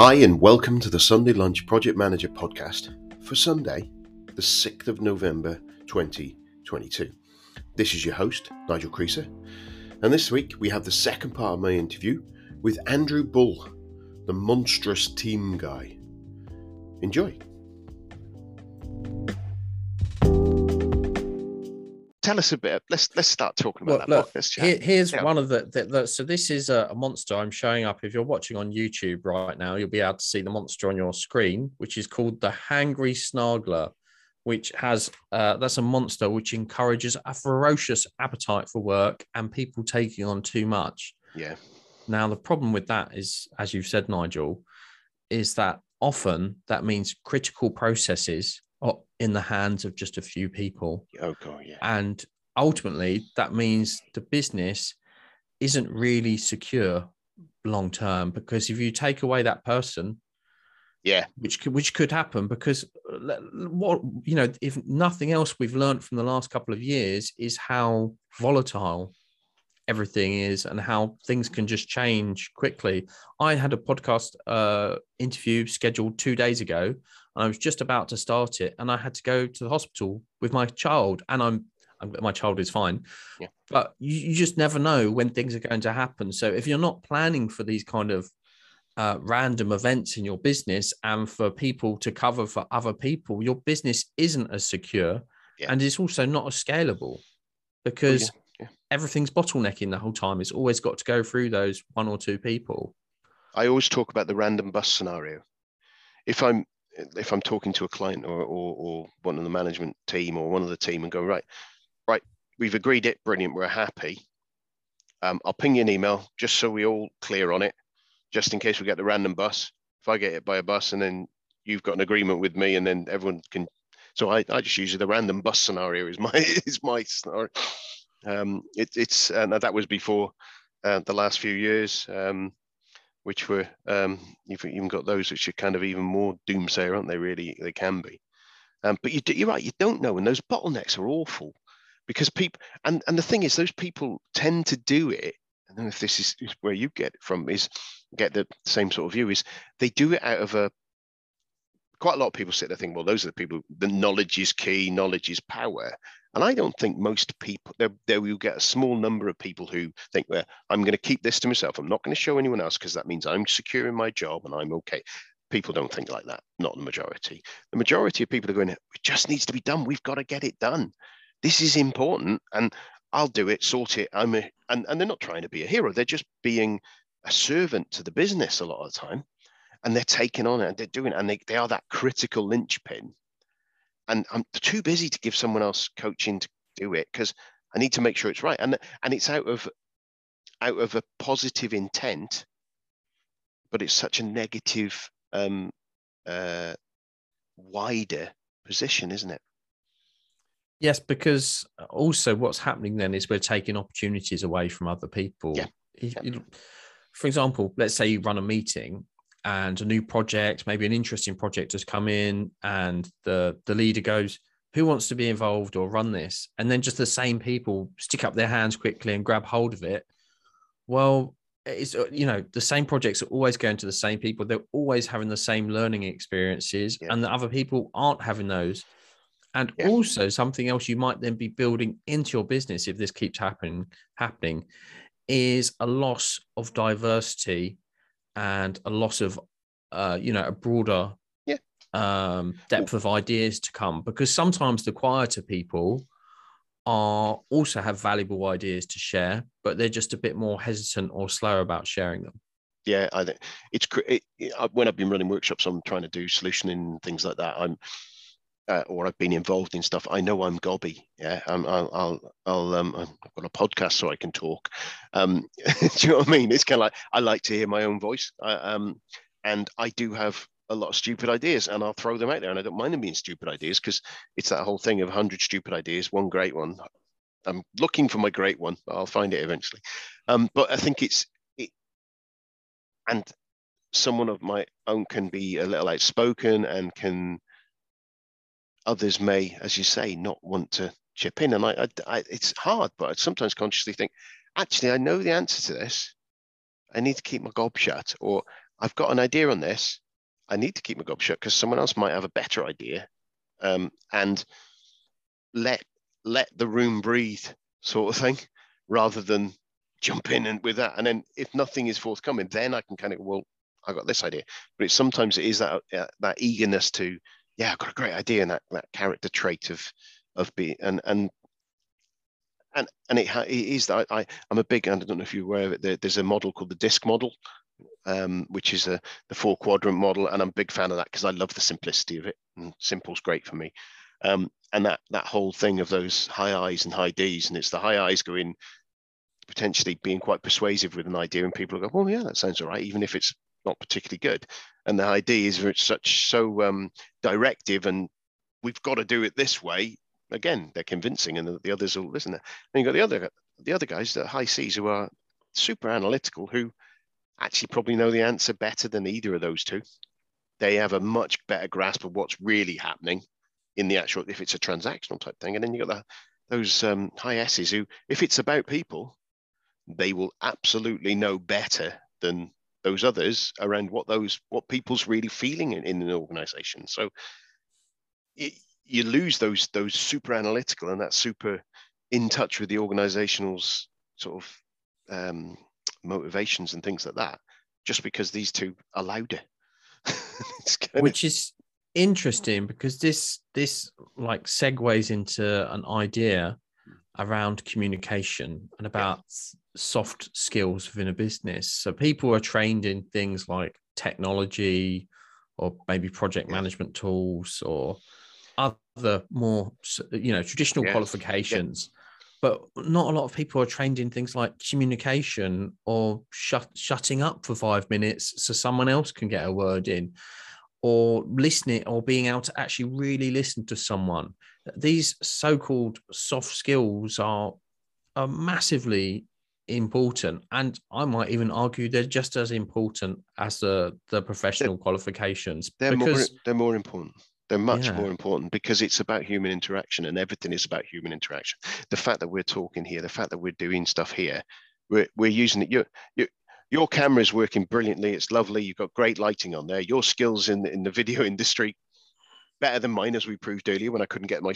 Hi, and welcome to the Sunday Lunch Project Manager podcast for Sunday, the 6th of November 2022. This is your host, Nigel Creaser, and this week we have the second part of my interview with Andrew Bull, the monstrous team guy. Enjoy. Tell us a bit. Let's let's start talking about well, that. Look, here, here's yeah. one of the, the, the, so this is a, a, monster I'm showing up. If you're watching on YouTube right now, you'll be able to see the monster on your screen, which is called the Hangry Snargler, which has uh, that's a monster which encourages a ferocious appetite for work and people taking on too much. Yeah. Now the problem with that is, as you've said, Nigel, is that often that means critical processes in the hands of just a few people. Oh, God, yeah. And ultimately, that means the business isn't really secure long term because if you take away that person, yeah, which could, which could happen because what you know, if nothing else, we've learned from the last couple of years is how volatile everything is and how things can just change quickly. I had a podcast uh, interview scheduled two days ago I was just about to start it, and I had to go to the hospital with my child, and I'm, I'm my child is fine, yeah. but you, you, just never know when things are going to happen. So if you're not planning for these kind of uh, random events in your business and for people to cover for other people, your business isn't as secure, yeah. and it's also not as scalable because. Oh, yeah. Everything's bottlenecking the whole time. It's always got to go through those one or two people. I always talk about the random bus scenario. If I'm if I'm talking to a client or, or, or one of the management team or one of the team and go, right, right, we've agreed it, brilliant, we're happy. Um, I'll ping you an email just so we all clear on it, just in case we get the random bus. If I get hit by a bus and then you've got an agreement with me and then everyone can, so I, I just use the random bus scenario is my is my scenario. Um, it, it's and that was before uh, the last few years. Um, which were um, you've even got those which are kind of even more doomsayer, aren't they? Really, they can be. Um, but you, you're right, you don't know, and those bottlenecks are awful because people and and the thing is, those people tend to do it. I don't know if this is, where you get from. Is get the same sort of view. Is they do it out of a quite a lot of people sit there think, well, those are the people. The knowledge is key. Knowledge is power. And I don't think most people, there, there will get a small number of people who think, well, I'm going to keep this to myself. I'm not going to show anyone else because that means I'm secure in my job and I'm okay. People don't think like that, not the majority. The majority of people are going, it just needs to be done. We've got to get it done. This is important. And I'll do it, sort it. I'm a, and, and they're not trying to be a hero. They're just being a servant to the business a lot of the time. And they're taking on it and they're doing it. And they, they are that critical linchpin and I'm too busy to give someone else coaching to do it because I need to make sure it's right. And and it's out of out of a positive intent, but it's such a negative, um, uh, wider position, isn't it? Yes, because also what's happening then is we're taking opportunities away from other people. Yeah. yeah. For example, let's say you run a meeting and a new project, maybe an interesting project has come in, and the the leader goes, "Who wants to be involved or run this?" And then just the same people stick up their hands quickly and grab hold of it. Well, it's you know the same projects are always going to the same people. They're always having the same learning experiences, yeah. and the other people aren't having those. And yeah. also something else you might then be building into your business if this keeps happening happening is a loss of diversity and a loss of uh, you know a broader yeah. um, depth of ideas to come because sometimes the quieter people are also have valuable ideas to share but they're just a bit more hesitant or slow about sharing them yeah i think it's it, it, when i've been running workshops i'm trying to do solutioning things like that i'm uh, or I've been involved in stuff, I know I'm gobby. Yeah, i will I'll, I'll, um, I've got a podcast so I can talk. Um, do you know what I mean? It's kind of like I like to hear my own voice, I, um, and I do have a lot of stupid ideas, and I'll throw them out there, and I don't mind them being stupid ideas because it's that whole thing of hundred stupid ideas, one great one. I'm looking for my great one, I'll find it eventually. Um, but I think it's it, and someone of my own can be a little outspoken and can others may, as you say, not want to chip in. And I, I, I, it's hard, but I sometimes consciously think, actually, I know the answer to this. I need to keep my gob shut, or I've got an idea on this. I need to keep my gob shut because someone else might have a better idea, um, and let let the room breathe, sort of thing, rather than jump in and with that. And then if nothing is forthcoming, then I can kind of well, I got this idea. But it's sometimes it is that uh, that eagerness to, yeah, I've got a great idea, and that that character trait of of being and and and and it, it is that I, I'm a big and I don't know if you're aware of it. there's a model called the DISC model, um, which is a the four quadrant model, and I'm a big fan of that because I love the simplicity of it. And simple's great for me. Um, and that that whole thing of those high I's and high D's, and it's the high I's going potentially being quite persuasive with an idea, and people go, "Well, yeah, that sounds all right," even if it's not particularly good. And the D is such so um, directive, and we've got to do it this way again, they're convincing, and the, the others will listen. There. And you've got the other the other guys, the high Cs, who are super analytical, who actually probably know the answer better than either of those two. They have a much better grasp of what's really happening in the actual, if it's a transactional type thing. And then you've got the those um, high S's who, if it's about people, they will absolutely know better than those others around what those what people's really feeling in, in an organization. So it, you lose those those super analytical and that super in touch with the organizational's sort of um, motivations and things like that just because these two allowed it which of... is interesting because this this like segues into an idea around communication and about yeah. soft skills within a business. So people are trained in things like technology or maybe project management tools or other more you know traditional yes. qualifications. But not a lot of people are trained in things like communication or shut, shutting up for five minutes so someone else can get a word in or listening or being able to actually really listen to someone these so-called soft skills are are massively important and i might even argue they're just as important as the the professional they're, qualifications they're because more, they're more important they're much yeah. more important because it's about human interaction and everything is about human interaction. The fact that we're talking here, the fact that we're doing stuff here, we're, we're using it. Your, your, your camera is working brilliantly. It's lovely. You've got great lighting on there. Your skills in, in the video industry, better than mine, as we proved earlier when I couldn't get my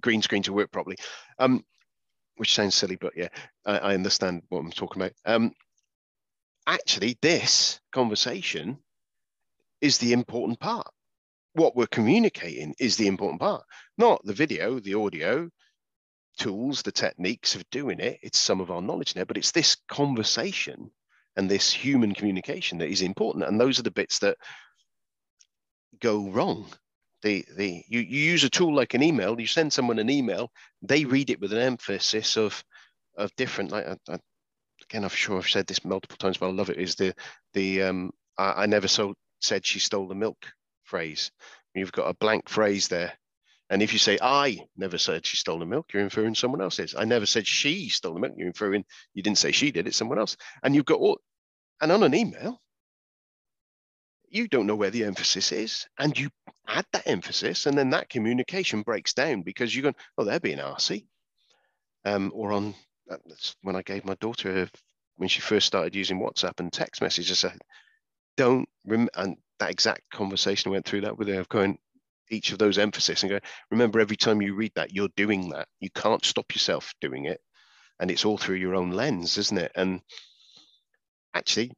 green screen to work properly. Um, which sounds silly, but yeah, I, I understand what I'm talking about. Um, actually, this conversation is the important part what we're communicating is the important part, not the video, the audio, tools, the techniques of doing it. It's some of our knowledge there, but it's this conversation and this human communication that is important. And those are the bits that go wrong. The, the you, you use a tool like an email, you send someone an email, they read it with an emphasis of of different like I, I, again I'm sure I've said this multiple times, but I love it, is the the um I, I never so said she stole the milk phrase. You've got a blank phrase there. And if you say, I never said she stole the milk, you're inferring someone else is. I never said she stole the milk, you're inferring you didn't say she did, it, someone else. And you've got all, and on an email, you don't know where the emphasis is. And you add that emphasis, and then that communication breaks down because you're going, oh, they're being arsy. Um, or on, that's when I gave my daughter, when she first started using WhatsApp and text messages, I said, don't, rem- and that exact conversation went through that with her of going each of those emphasis and go remember every time you read that you're doing that. You can't stop yourself doing it. And it's all through your own lens isn't it? And actually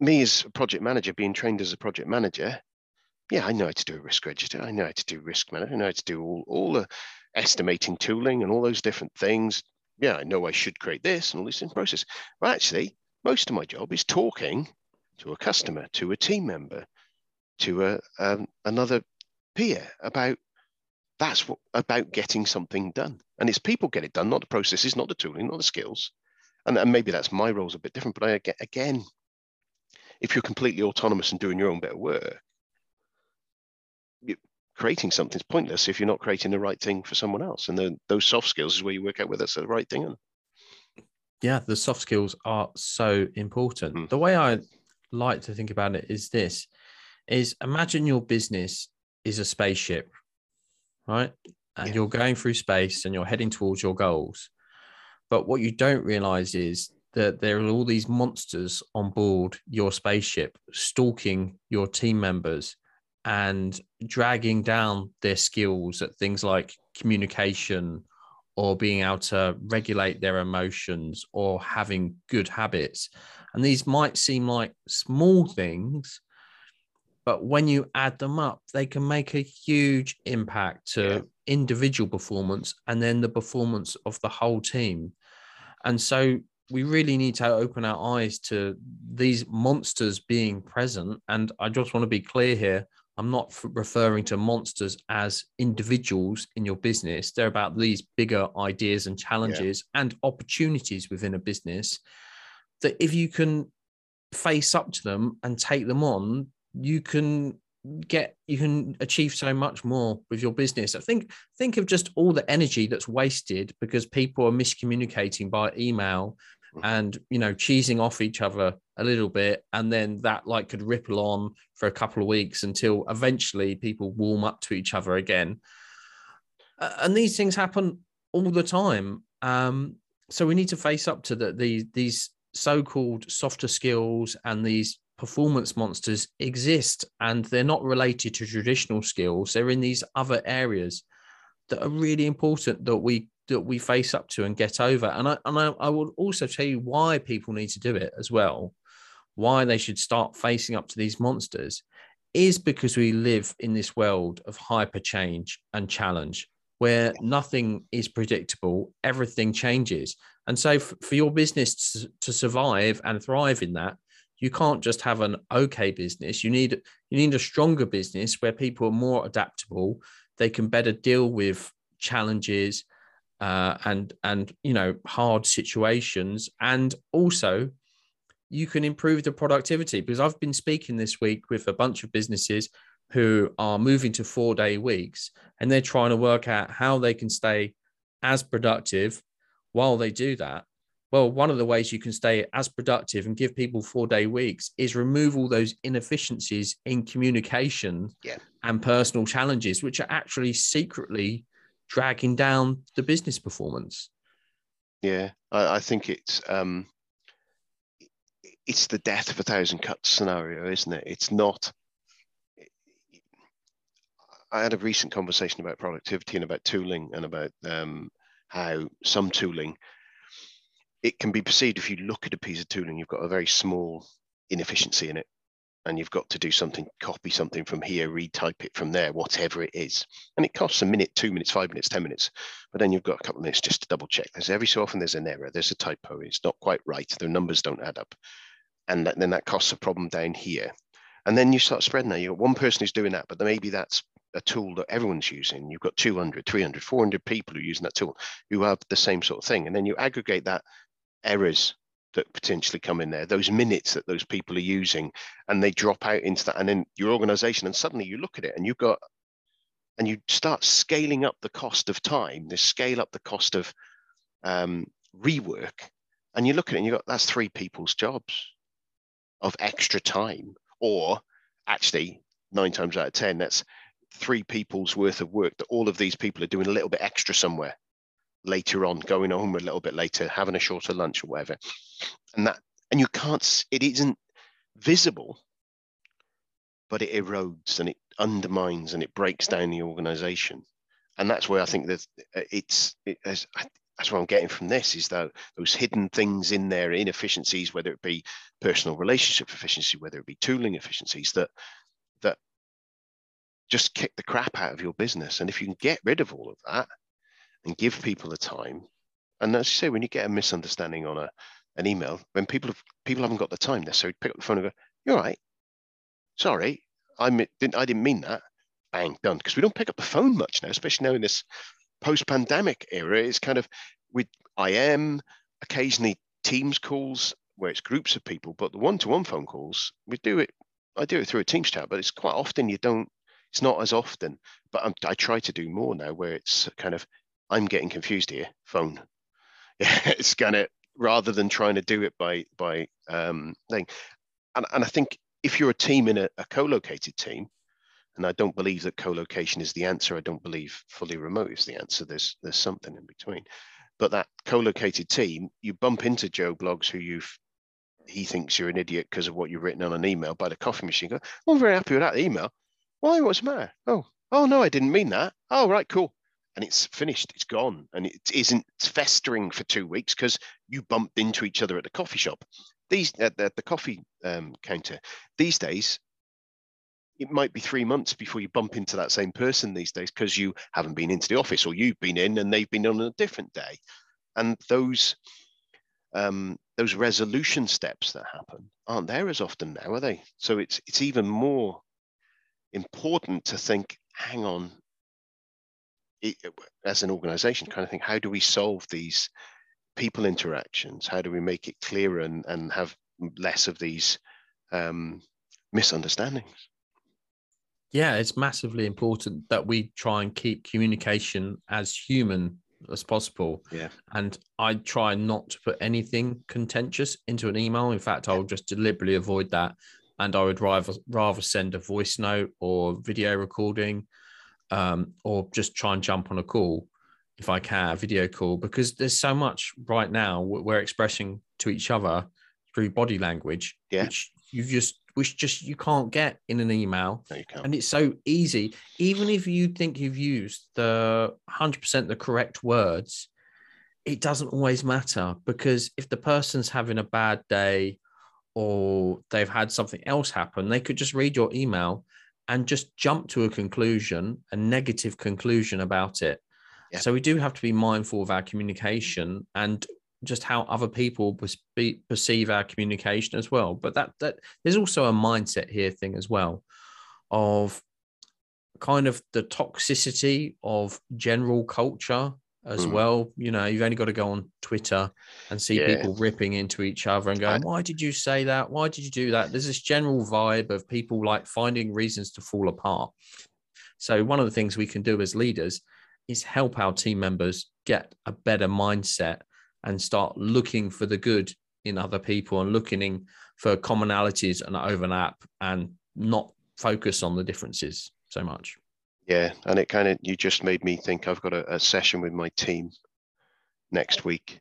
me as a project manager being trained as a project manager yeah i know how to do a risk register. I know how to do risk management. I know how to do all, all the estimating tooling and all those different things. Yeah i know i should create this and all this in process. But actually most of my job is talking to a customer, to a team member, to a, um, another peer about that's what, about getting something done. And it's people get it done, not the processes, not the tooling, not the skills. And, and maybe that's my role's a bit different, but I get again, if you're completely autonomous and doing your own bit of work, you, creating something's pointless if you're not creating the right thing for someone else. And then those soft skills is where you work out whether it's the right thing. And yeah, the soft skills are so important. Mm. The way I like to think about it is this is imagine your business is a spaceship right and yeah. you're going through space and you're heading towards your goals but what you don't realize is that there are all these monsters on board your spaceship stalking your team members and dragging down their skills at things like communication or being able to regulate their emotions or having good habits. And these might seem like small things, but when you add them up, they can make a huge impact to yeah. individual performance and then the performance of the whole team. And so we really need to open our eyes to these monsters being present. And I just want to be clear here I'm not referring to monsters as individuals in your business. They're about these bigger ideas and challenges yeah. and opportunities within a business that if you can face up to them and take them on, you can get you can achieve so much more with your business. I think think of just all the energy that's wasted because people are miscommunicating by email and you know cheesing off each other a little bit. And then that like could ripple on for a couple of weeks until eventually people warm up to each other again. And these things happen all the time. Um, so we need to face up to the, the these so-called softer skills and these performance monsters exist and they're not related to traditional skills they're in these other areas that are really important that we that we face up to and get over. And I and I, I will also tell you why people need to do it as well. Why they should start facing up to these monsters is because we live in this world of hyper change and challenge where nothing is predictable, everything changes. And so, for your business to survive and thrive in that, you can't just have an okay business. You need you need a stronger business where people are more adaptable. They can better deal with challenges uh, and and you know hard situations, and also you can improve the productivity because I've been speaking this week with a bunch of businesses who are moving to four day weeks and they're trying to work out how they can stay as productive while they do that. Well, one of the ways you can stay as productive and give people four day weeks is remove all those inefficiencies in communication yeah. and personal challenges, which are actually secretly dragging down the business performance. Yeah, I, I think it's um, it's the death of a thousand cuts scenario, isn't it? It's not. I had a recent conversation about productivity and about tooling and about um, how some tooling it can be perceived if you look at a piece of tooling, you've got a very small inefficiency in it and you've got to do something, copy something from here, retype it from there, whatever it is. And it costs a minute, two minutes, five minutes, 10 minutes. But then you've got a couple of minutes just to double check. There's every so often there's an error, there's a typo, it's not quite right, the numbers don't add up. And that, then that costs a problem down here. And then you start spreading that. You've got one person who's doing that, but maybe that's a tool that everyone's using. You've got 200, 300, 400 people who are using that tool who have the same sort of thing. And then you aggregate that errors that potentially come in there, those minutes that those people are using, and they drop out into that, and then your organization, and suddenly you look at it and you've got, and you start scaling up the cost of time, they scale up the cost of um, rework, and you look at it and you've got that's three people's jobs of extra time, or actually nine times out of ten, that's three people's worth of work that all of these people are doing a little bit extra somewhere later on, going home a little bit later, having a shorter lunch or whatever. And that, and you can't, it isn't visible, but it erodes and it undermines and it breaks down the organization. And that's where I think that it's, it, as, that's what I'm getting from this is that those hidden things in there, inefficiencies, whether it be personal relationship efficiency, whether it be tooling efficiencies, that that just kick the crap out of your business. And if you can get rid of all of that, and give people the time. And as you say, when you get a misunderstanding on a an email, when people have people haven't got the time necessarily pick up the phone and go, "You're right, sorry, I didn't I didn't mean that." Bang, done. Because we don't pick up the phone much now, especially now in this post-pandemic era. It's kind of with IM, occasionally Teams calls where it's groups of people, but the one-to-one phone calls we do it. I do it through a Teams chat, but it's quite often you don't. It's not as often, but I'm, I try to do more now, where it's kind of I'm getting confused here. Phone. it's gonna rather than trying to do it by by um, thing. And, and I think if you're a team in a, a co-located team, and I don't believe that co-location is the answer. I don't believe fully remote is the answer. There's there's something in between. But that co-located team, you bump into Joe Bloggs, who you've he thinks you're an idiot because of what you've written on an email by the coffee machine. Go, I'm very happy with that email. Why? What's the matter? Oh, oh no, I didn't mean that. Oh, right, cool. And it's finished. It's gone, and it isn't festering for two weeks because you bumped into each other at the coffee shop. These at the, the coffee um, counter. These days, it might be three months before you bump into that same person these days because you haven't been into the office or you've been in and they've been on a different day. And those um, those resolution steps that happen aren't there as often now, are they? So it's it's even more important to think, hang on, it, as an organization, kind of think, how do we solve these people interactions? How do we make it clearer and, and have less of these um, misunderstandings? Yeah, it's massively important that we try and keep communication as human as possible. Yeah. And I try not to put anything contentious into an email. In fact, I'll just deliberately avoid that. And I would rather rather send a voice note or video recording, um, or just try and jump on a call if I can, a video call, because there's so much right now we're expressing to each other through body language, yeah. which you just which just you can't get in an email. No. And it's so easy. Even if you think you've used the 100% the correct words, it doesn't always matter because if the person's having a bad day or they've had something else happen, they could just read your email and just jump to a conclusion, a negative conclusion about it. Yeah. So we do have to be mindful of our communication and just how other people perceive our communication as well. But that that there's also a mindset here thing as well of kind of the toxicity of general culture as mm. well. You know, you've only got to go on Twitter and see yeah. people ripping into each other and going, "Why did you say that? Why did you do that?" There's this general vibe of people like finding reasons to fall apart. So one of the things we can do as leaders is help our team members get a better mindset and start looking for the good in other people and looking in for commonalities and overlap and not focus on the differences so much. Yeah, and it kind of you just made me think. I've got a, a session with my team next week.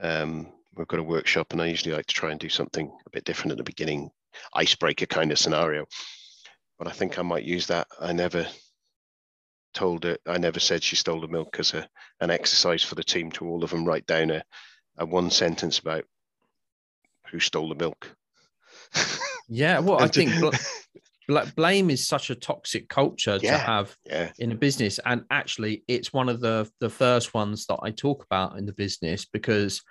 Um, we've got a workshop, and I usually like to try and do something a bit different at the beginning, icebreaker kind of scenario. But I think I might use that. I never told her, I never said she stole the milk as a, an exercise for the team to all of them write down a, a one sentence about who stole the milk. yeah, well, I think bl- blame is such a toxic culture yeah, to have yeah. in a business, and actually, it's one of the the first ones that I talk about in the business because.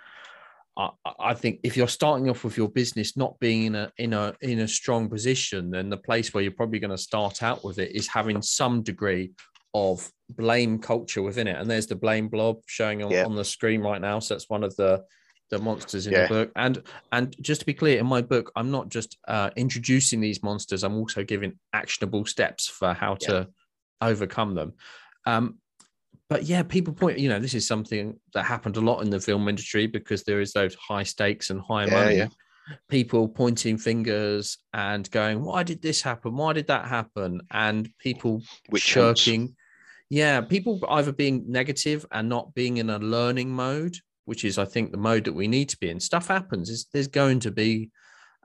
I, I think if you're starting off with your business not being in a in a in a strong position, then the place where you're probably going to start out with it is having some degree of blame culture within it. And there's the blame blob showing on, yeah. on the screen right now. So that's one of the the monsters in yeah. the book. And and just to be clear, in my book, I'm not just uh, introducing these monsters. I'm also giving actionable steps for how yeah. to overcome them. Um, but yeah, people point. You know, this is something that happened a lot in the film industry because there is those high stakes and high money. People pointing fingers and going, "Why did this happen? Why did that happen?" And people Which shirking. Yeah, people either being negative and not being in a learning mode, which is, I think, the mode that we need to be in. Stuff happens. Is there's going to be,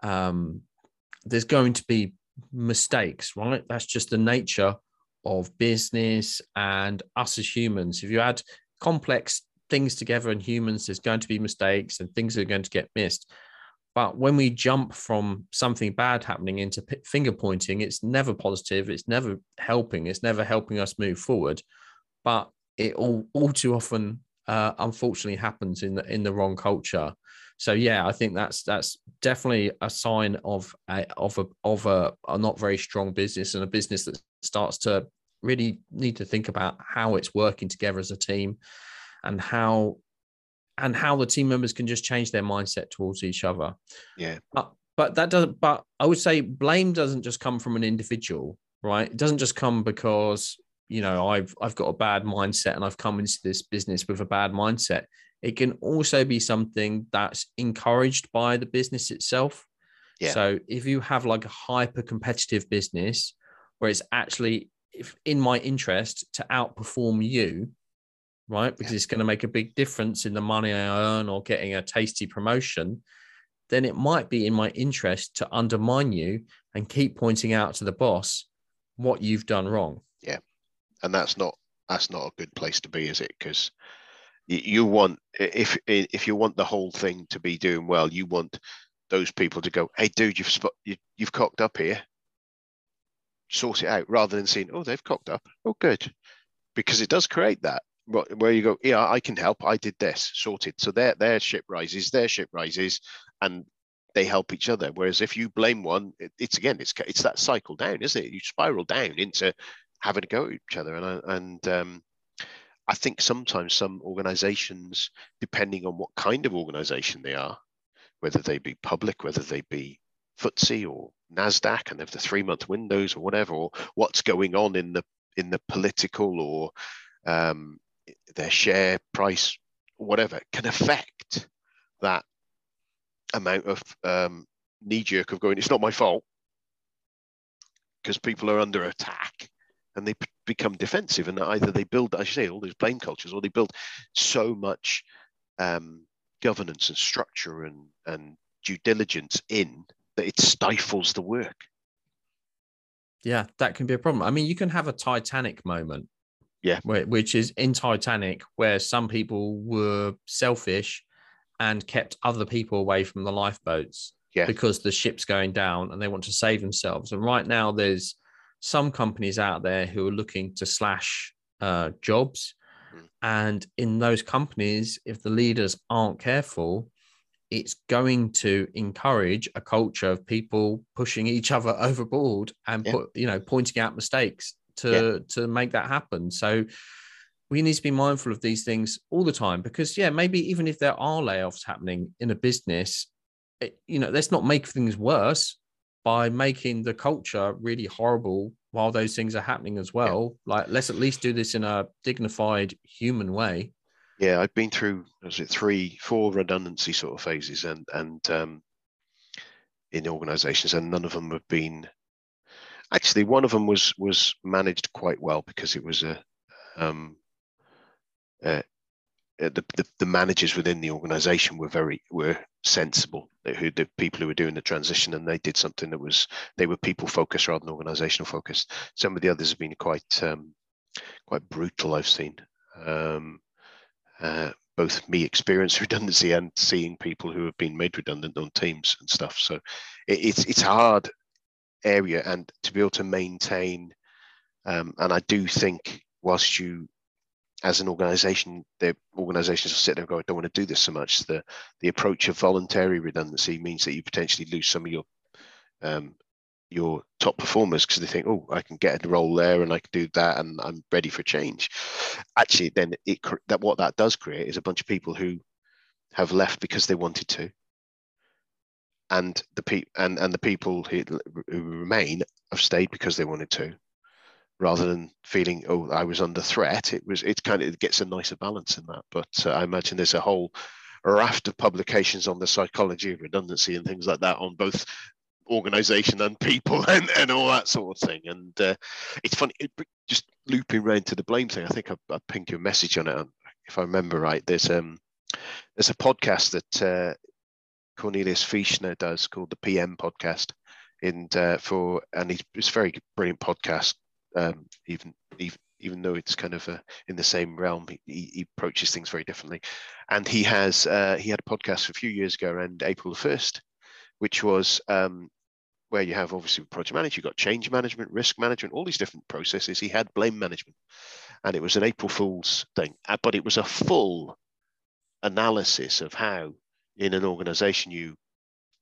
um, there's going to be mistakes, right? That's just the nature of business and us as humans. If you add complex things together in humans, there's going to be mistakes and things are going to get missed. But when we jump from something bad happening into finger pointing, it's never positive. It's never helping. It's never helping us move forward. But it all, all too often, uh, unfortunately, happens in the in the wrong culture. So yeah, I think that's that's definitely a sign of a of a of a, a not very strong business and a business that starts to really need to think about how it's working together as a team and how and how the team members can just change their mindset towards each other. Yeah. But, but that doesn't, but I would say blame doesn't just come from an individual, right? It doesn't just come because, you know, I've, I've got a bad mindset and I've come into this business with a bad mindset. It can also be something that's encouraged by the business itself. Yeah. So if you have like a hyper competitive business where it's actually if in my interest to outperform you, right? Because yeah. it's going to make a big difference in the money I earn or getting a tasty promotion, then it might be in my interest to undermine you and keep pointing out to the boss what you've done wrong. Yeah. And that's not that's not a good place to be, is it? Because you want if if you want the whole thing to be doing well, you want those people to go, "Hey, dude, you've spot, you, you've cocked up here. Sort it out," rather than saying, "Oh, they've cocked up. Oh, good," because it does create that where you go, "Yeah, I can help. I did this, sorted." So their their ship rises, their ship rises, and they help each other. Whereas if you blame one, it, it's again, it's it's that cycle down, isn't it? You spiral down into having to go at each other, and and um, I think sometimes some organizations, depending on what kind of organization they are, whether they be public, whether they be FTSE or NASDAQ and they have the three month windows or whatever, or what's going on in the in the political or um, their share price, whatever, can affect that amount of um, knee jerk of going, it's not my fault because people are under attack and they become defensive and either they build i say all these blame cultures or they build so much um, governance and structure and, and due diligence in that it stifles the work. Yeah that can be a problem. I mean you can have a titanic moment. Yeah. Where, which is in titanic where some people were selfish and kept other people away from the lifeboats yeah. because the ship's going down and they want to save themselves. And right now there's some companies out there who are looking to slash uh, jobs. Hmm. And in those companies, if the leaders aren't careful, it's going to encourage a culture of people pushing each other overboard and yeah. put, you know, pointing out mistakes to yeah. to make that happen. So we need to be mindful of these things all the time because, yeah, maybe even if there are layoffs happening in a business, it, you know, let's not make things worse by making the culture really horrible while those things are happening as well. Yeah. Like, let's at least do this in a dignified, human way. Yeah, I've been through was it three, four redundancy sort of phases, and and um, in organisations, and none of them have been. Actually, one of them was was managed quite well because it was a um, uh, uh, the, the, the managers within the organization were very were sensible who the people who were doing the transition and they did something that was they were people focused rather than organizational focused. Some of the others have been quite um, quite brutal i've seen. Um, uh, both me experience redundancy and seeing people who have been made redundant on teams and stuff. So it, it's it's hard area and to be able to maintain um, and i do think whilst you as an organization, the organizations will sit there and go, I don't want to do this so much. The the approach of voluntary redundancy means that you potentially lose some of your um, your top performers because they think, oh, I can get a role there and I can do that and I'm ready for change. Actually, then it that what that does create is a bunch of people who have left because they wanted to, and the pe- and and the people who, who remain have stayed because they wanted to rather than feeling oh I was under threat. It was it kind of it gets a nicer balance in that. But uh, I imagine there's a whole raft of publications on the psychology of redundancy and things like that on both organization and people and, and all that sort of thing. And uh, it's funny, it, just looping around to the blame thing. I think I, I pinged you a message on it. If I remember right, there's um there's a podcast that uh, Cornelius Fichtner does called the PM podcast. And uh, for and it's a very brilliant podcast um, even even even though it's kind of uh, in the same realm, he, he, approaches things very differently. And he has uh, he had a podcast a few years ago around April the first, which was um, where you have obviously project management, you've got change management, risk management, all these different processes. He had blame management, and it was an April Fool's thing, uh, but it was a full analysis of how in an organization you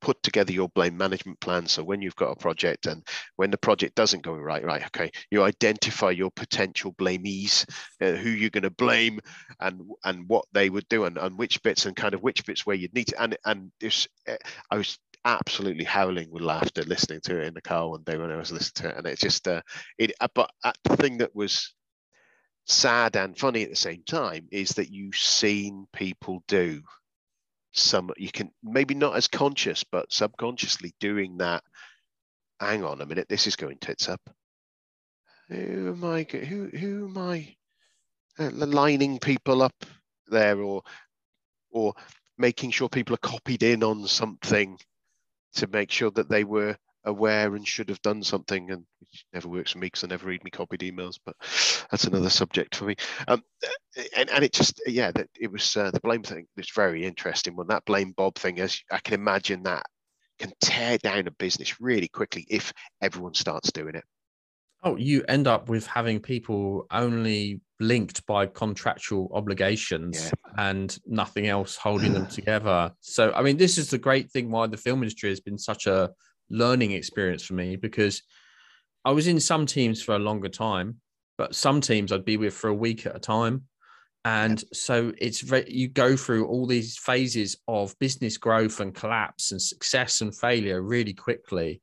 put together your blame management plan. So when you've got a project and when the project doesn't go right, right, okay, you identify your potential blamees, uh, who you're going to blame, and and what they would do, and, and which bits, and kind of which bits where you'd need to. And and this, uh, I was absolutely howling with laughter listening to it in the car one day when I was listening to it, and it's just uh, it. Uh, but uh, the thing that was sad and funny at the same time is that you've seen people do some you can maybe not as conscious but subconsciously doing that hang on a minute this is going tits up. Who am i who who am i uh, lining people up there or or making sure people are copied in on something to make sure that they were aware and should have done something and it never works for me because I never read me copied emails but that's another subject for me um, and, and it just yeah that it was uh, the blame thing it's very interesting when that blame blob thing is. I can imagine that can tear down a business really quickly if everyone starts doing it Oh, you end up with having people only linked by contractual obligations yeah. and nothing else holding them together. So, I mean, this is the great thing why the film industry has been such a learning experience for me because I was in some teams for a longer time, but some teams I'd be with for a week at a time. And so it's very, you go through all these phases of business growth and collapse and success and failure really quickly.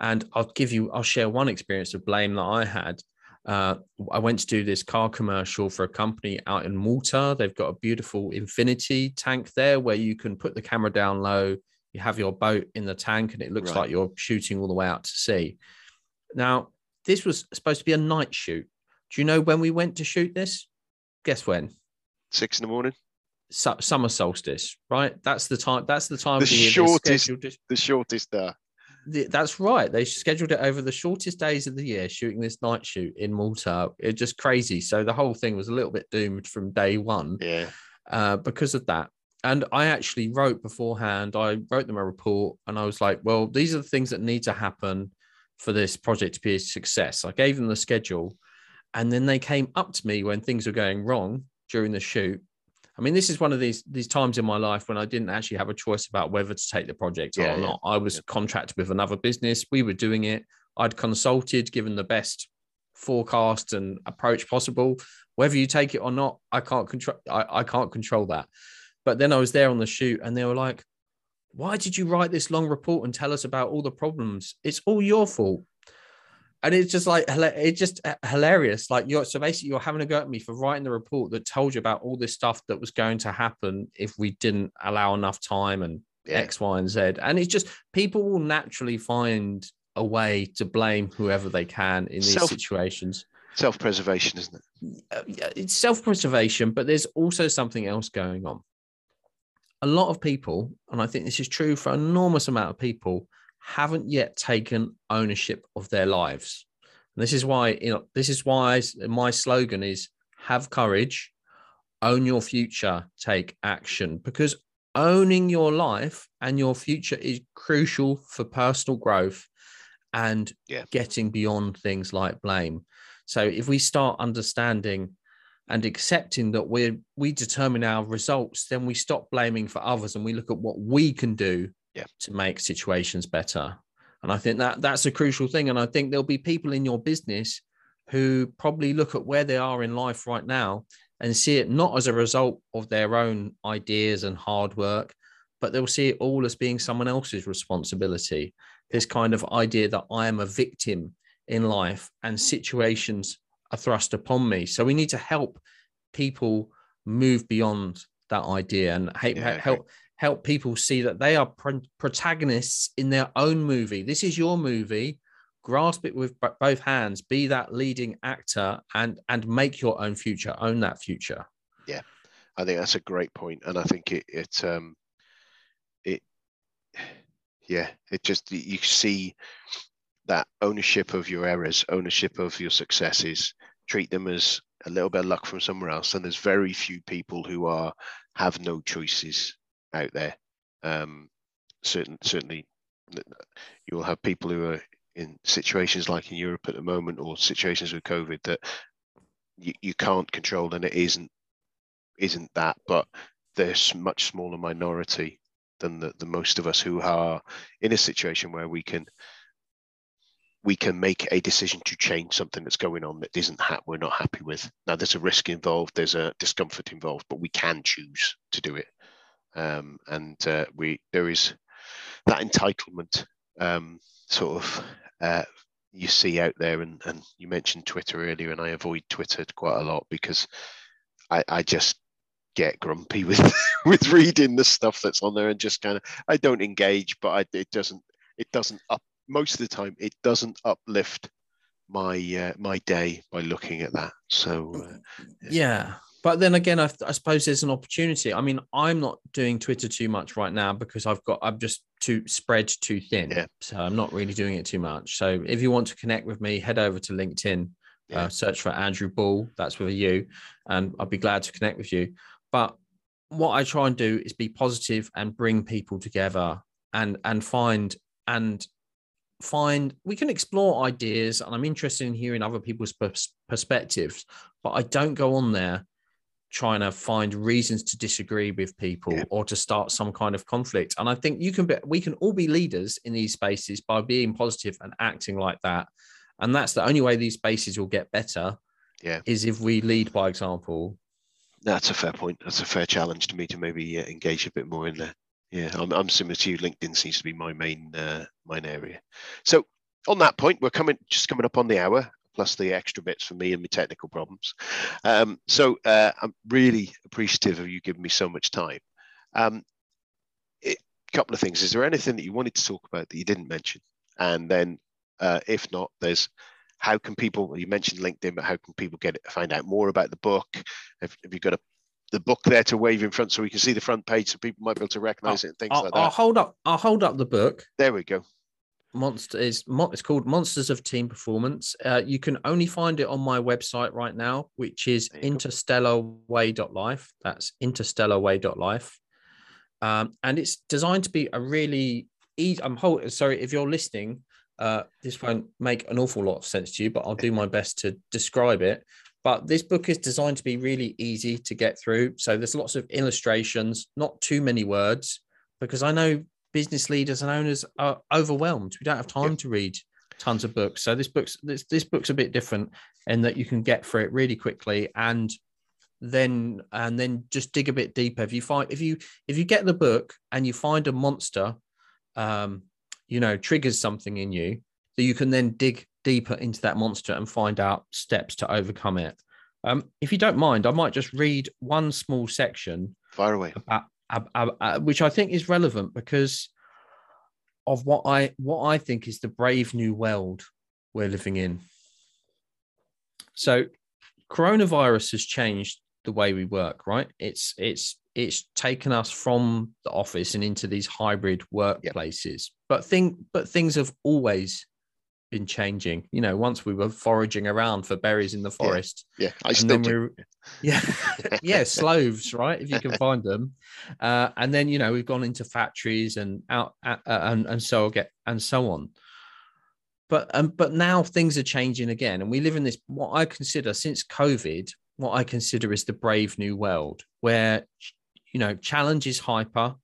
And I'll give you, I'll share one experience of blame that I had. Uh, I went to do this car commercial for a company out in Malta. They've got a beautiful infinity tank there where you can put the camera down low. You have your boat in the tank, and it looks right. like you're shooting all the way out to sea. Now, this was supposed to be a night shoot. Do you know when we went to shoot this? Guess when? Six in the morning. Su- summer solstice, right? That's the time. That's the time. The, the shortest. The shortest there that's right. They scheduled it over the shortest days of the year, shooting this night shoot in Malta. It's just crazy. So the whole thing was a little bit doomed from day one. Yeah. Uh, because of that. And I actually wrote beforehand, I wrote them a report and I was like, well, these are the things that need to happen for this project to be a success. I gave them the schedule. And then they came up to me when things were going wrong during the shoot I mean, this is one of these these times in my life when I didn't actually have a choice about whether to take the project yeah, or not. I was yeah. contracted with another business. We were doing it. I'd consulted, given the best forecast and approach possible. Whether you take it or not, I can't control. I, I can't control that. But then I was there on the shoot, and they were like, "Why did you write this long report and tell us about all the problems? It's all your fault." and it's just like it's just uh, hilarious. Like you're so basically you're having a go at me for writing the report that told you about all this stuff that was going to happen if we didn't allow enough time and yeah. X, Y, and Z. And it's just people will naturally find a way to blame whoever they can in these Self- situations. Self-preservation, isn't it? Uh, it's self-preservation, but there's also something else going on. A lot of people, and I think this is true for an enormous amount of people, haven't yet taken ownership of their lives. And this is why, you know, this is why my slogan is have courage, own your future, take action, because owning your life and your future is crucial for personal growth and yeah. getting beyond things like blame. So if we start understanding and accepting that we we determine our results, then we stop blaming for others and we look at what we can do yeah. to make situations better. And I think that that's a crucial thing. And I think there'll be people in your business who probably look at where they are in life right now and see it not as a result of their own ideas and hard work, but they'll see it all as being someone else's responsibility. This kind of idea that I am a victim in life and mm. situations are thrust upon me. So we need to help people move beyond that idea and help, yeah, help help people see that they are protagonists in their own movie. This is your movie. Grasp it with both hands. Be that leading actor and and make your own future. Own that future. Yeah, I think that's a great point, and I think it it um it yeah it just you see that ownership of your errors, ownership of your successes. Treat them as a little bit of luck from somewhere else, and there's very few people who are have no choices out there. Um, certain, certainly, you'll have people who are in situations like in Europe at the moment, or situations with COVID that you, you can't control, and it isn't isn't that. But there's much smaller minority than the, the most of us who are in a situation where we can we can make a decision to change something that's going on that isn't ha- we're not happy with. Now there's a risk involved, there's a discomfort involved, but we can choose to do it um, and uh, we there is that entitlement um, sort of uh, you see out there, and, and you mentioned Twitter earlier, and I avoid Twitter quite a lot because I, I just get grumpy with with reading the stuff that's on there and just kind of I don't engage, but I, it doesn't it doesn't up most of the time it doesn't uplift my uh, my day by looking at that. So uh, yeah. But then again, I, I, suppose there's an opportunity. I mean, I'm not doing Twitter too much right now because I've got I'm just too spread too thin. Yeah. So I'm not really doing it too much. So if you want to connect with me, head over to LinkedIn, Yeah. uh, search for Andrew Bull. That's with a U, and I'll be glad to connect with you. But what I try and do is be positive and bring people together and and find and find we can explore ideas and i'm interested in hearing other people's pers- perspectives but i don't go on there trying to find reasons to disagree with people Yeah. or to start some kind of conflict and i think you can be we can all be leaders in these spaces by being positive and acting like that and that's the only way these spaces will get better Yeah. is if we lead by example That's a fair point. That's a fair challenge to me to maybe uh, engage a bit more in there. Yeah, I'm, I'm similar to you. LinkedIn seems to be my main uh, main area. So on that point, we're coming just coming up on the hour, plus the extra bits for me and my technical problems. Um, so uh, I'm really appreciative of you giving me so much time. Um, a couple of things. Is there anything that you wanted to talk about that you didn't mention? And then, uh, if not, there's how can people? You mentioned LinkedIn, but how can people get it, find out more about the book? Have, have you got a the book there to wave in front so we can see the front page so people might be able to recognize it and things I'll, like I'll that? hold up i'll hold up the book. There we go. monster is it's called monsters of team performance. Uh, you can only find it on my website right now which is interstellarway.life that's interstellarway.life um, and it's designed to be a really easy i'm hold, sorry if you're listening uh, this won't make an awful lot of sense to you but i'll do my best to describe it but this book is designed to be really easy to get through so there's lots of illustrations not too many words because i know business leaders and owners are overwhelmed. We don't have time to read tons of books. So this book's this this book's a bit different in that you can get through it really quickly and then and then just dig a bit deeper. If you find if you if you get the book and you find a monster, um, you know, triggers something in you, that you can then dig deeper into that monster and find out steps to overcome it. Um, if you don't mind, I might just read one small section Fire away. about, ab- ab- uh, which I think is relevant because of what I what I think is the brave new world we're living in. So, coronavirus has changed the way we work. Right? It's it's it's taken us from the office and into these hybrid workplaces. But thing but things have always been changing. You know, once we were foraging around for berries in the forest, Yeah, I and still do. we're yeah yeah sloes right if you can find them. Uh, and then you know we've gone into factories and out uh, and and so get and so on. But um, but now things are changing again and we live in this what i consider since covid what i consider is the brave new world where you know challenge is hyper.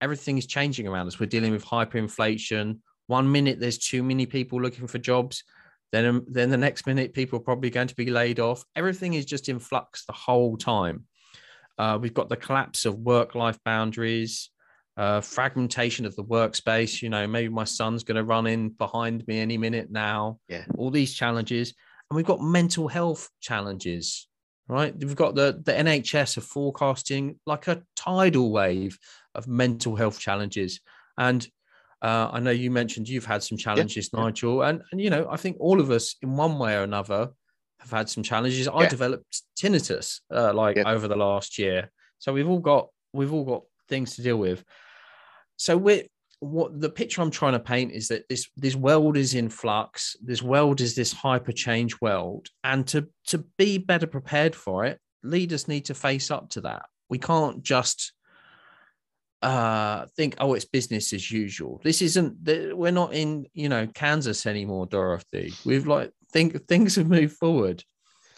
Everything is changing around us. We're dealing with hyperinflation one minute there's too many people looking for jobs then um, then the next minute people are probably going to be laid off. Everything is just in flux the whole time. Uh, we've got the collapse of work life boundaries uh, fragmentation of the workspace. You know maybe my son's going to run in behind me any minute now. Yeah. all these challenges. And we've got mental health challenges right? We've got the the nhs are forecasting like a tidal wave of mental health challenges. And uh, I know you mentioned you've had some challenges, yeah. Nigel, and and you know I think all of us in one way or another have had some challenges. I Yeah. developed tinnitus uh, like Yeah. over the last year, so we've all got we've all got things to deal with. So we're what the picture I'm trying to paint is that this this world is in flux. This world is this hyper change world, and to to be better prepared for it, leaders need to face up to that. We can't just uh think oh it's business as usual. This isn't we're not in you know kansas anymore dorothy. We've like think things have moved forward.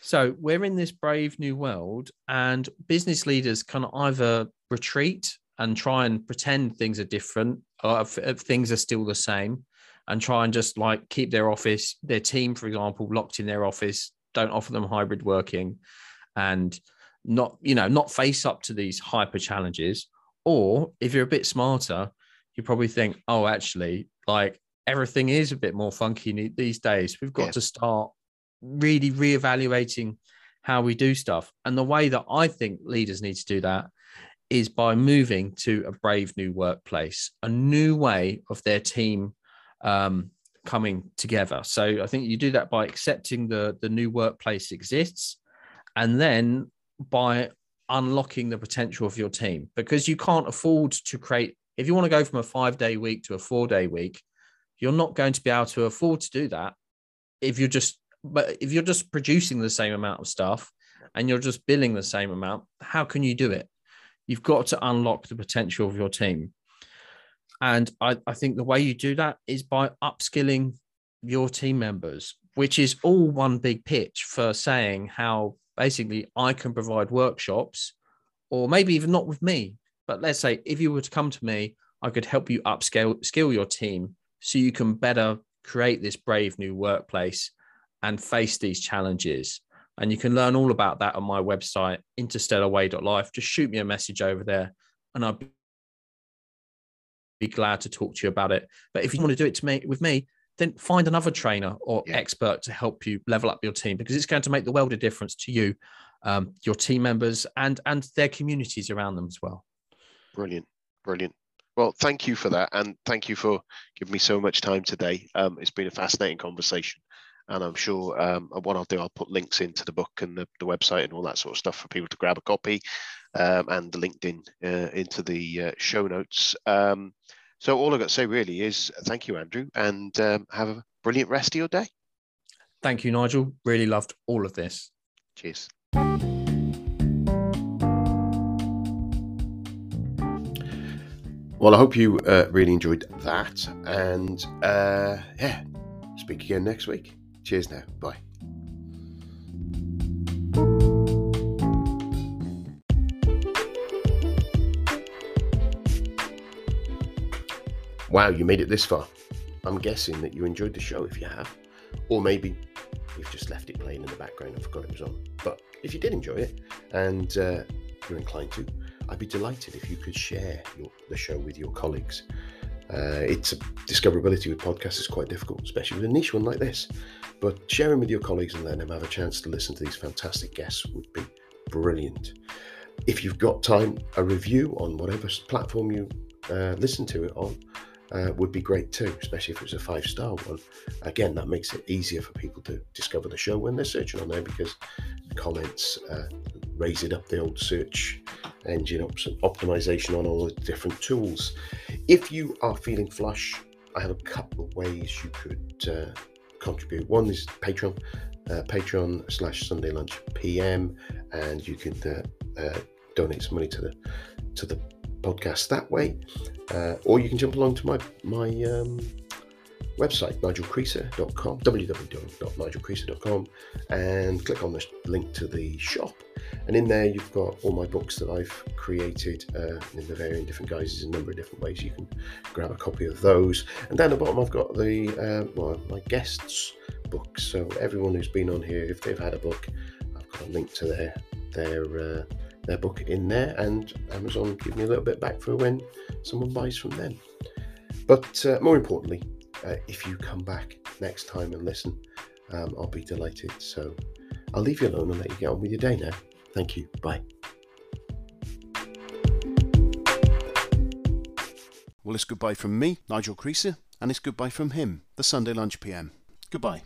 So we're in this brave new world and business leaders can either retreat and try and pretend things are different or if, if things are still the same and try and just like keep their office their team for example locked in their office don't offer them hybrid working and not you know not face up to these hyper challenges or if you're a bit smarter, you probably think, oh, actually, like everything is a bit more funky these days. We've got Yeah. to start really reevaluating how we do stuff. And the way that I think leaders need to do that is by moving to a brave new workplace, a new way of their team um, coming together. So I think you do that by accepting the the new workplace exists, and then by unlocking the potential of your team because you can't afford to create. If you want to go from a five day week to a four day week, you're not going to be able to afford to do that if you're just but if you're just producing the same amount of stuff and you're just billing the same amount, how can you do it? You've got to unlock the potential of your team. And I, I think the way you do that is by upskilling your team members, which is all one big pitch for saying how basically I can provide workshops, or maybe even not with me. But let's say if you were to come to me, I could help you upscale skill your team so you can better create this brave new workplace and face these challenges. And you can learn all about that on my website, interstellarway.life. Just shoot me a message over there and I'll be glad to talk to you about it. But if you want to do it to me with me, then find another trainer or yeah. expert to help you level up your team because it's going to make the world of difference to you, um, your team members, and and their communities around them as well. Brilliant, brilliant. Well, thank you for that, and thank you for giving me so much time today. Um, it's been a fascinating conversation, and I'm sure um, what I'll do, I'll put links into the book and the, the website and all that sort of stuff for people to grab a copy, um, and the LinkedIn uh, into the uh, show notes. So all I've got to say really is thank you, Andrew, and um, have a brilliant rest of your day. Thank you, Nigel. Really loved all of this. Cheers. Well, I hope you uh, really enjoyed that. And uh, yeah, speak again next week. Cheers now. Bye. Wow, you made it this far. I'm guessing that you enjoyed the show if you have. Or maybe you've just left it playing in the background and forgot it was on. But if you did enjoy it and uh, you're inclined to, I'd be delighted if you could share your, the show with your colleagues. Uh, it's discoverability with podcasts is quite difficult, especially with a niche one like this. But sharing with your colleagues and letting them have a chance to listen to these fantastic guests would be brilliant. If you've got time, a review on whatever platform you uh, listen to it on uh, would be great too, especially if it's a five star one. Again, that makes it easier for people to discover the show when they're searching on there because comments uh, raise it up the old search engine op- optimization on all the different tools. If you are feeling flush, I have a couple of ways you could uh, contribute. One is Patreon, uh, Patreon slash Sunday Lunch PM, and you can uh, uh, donate some money to the to the podcast that way, uh, or you can jump along to my my um, website, nigelcreaser.com, www.nigelcreaser.com, and click on the link to the shop. And in there, you've got all my books that I've created uh, in the varying different guises, a number of different ways. You can grab a copy of those. And down the bottom, I've got the uh, well, my guests' books. So everyone who's been on here, if they've had a book, I've got a link to their their uh, their book in there, and Amazon give me a little bit back for when someone buys from them. But uh, more importantly, uh, if you come back next time and listen, um, I'll be delighted. So I'll leave you alone and let you get on with your day now. Thank you. Bye. Well, it's goodbye from me, Nigel Creaser, and it's goodbye from him, the Sunday Lunch PM. Goodbye.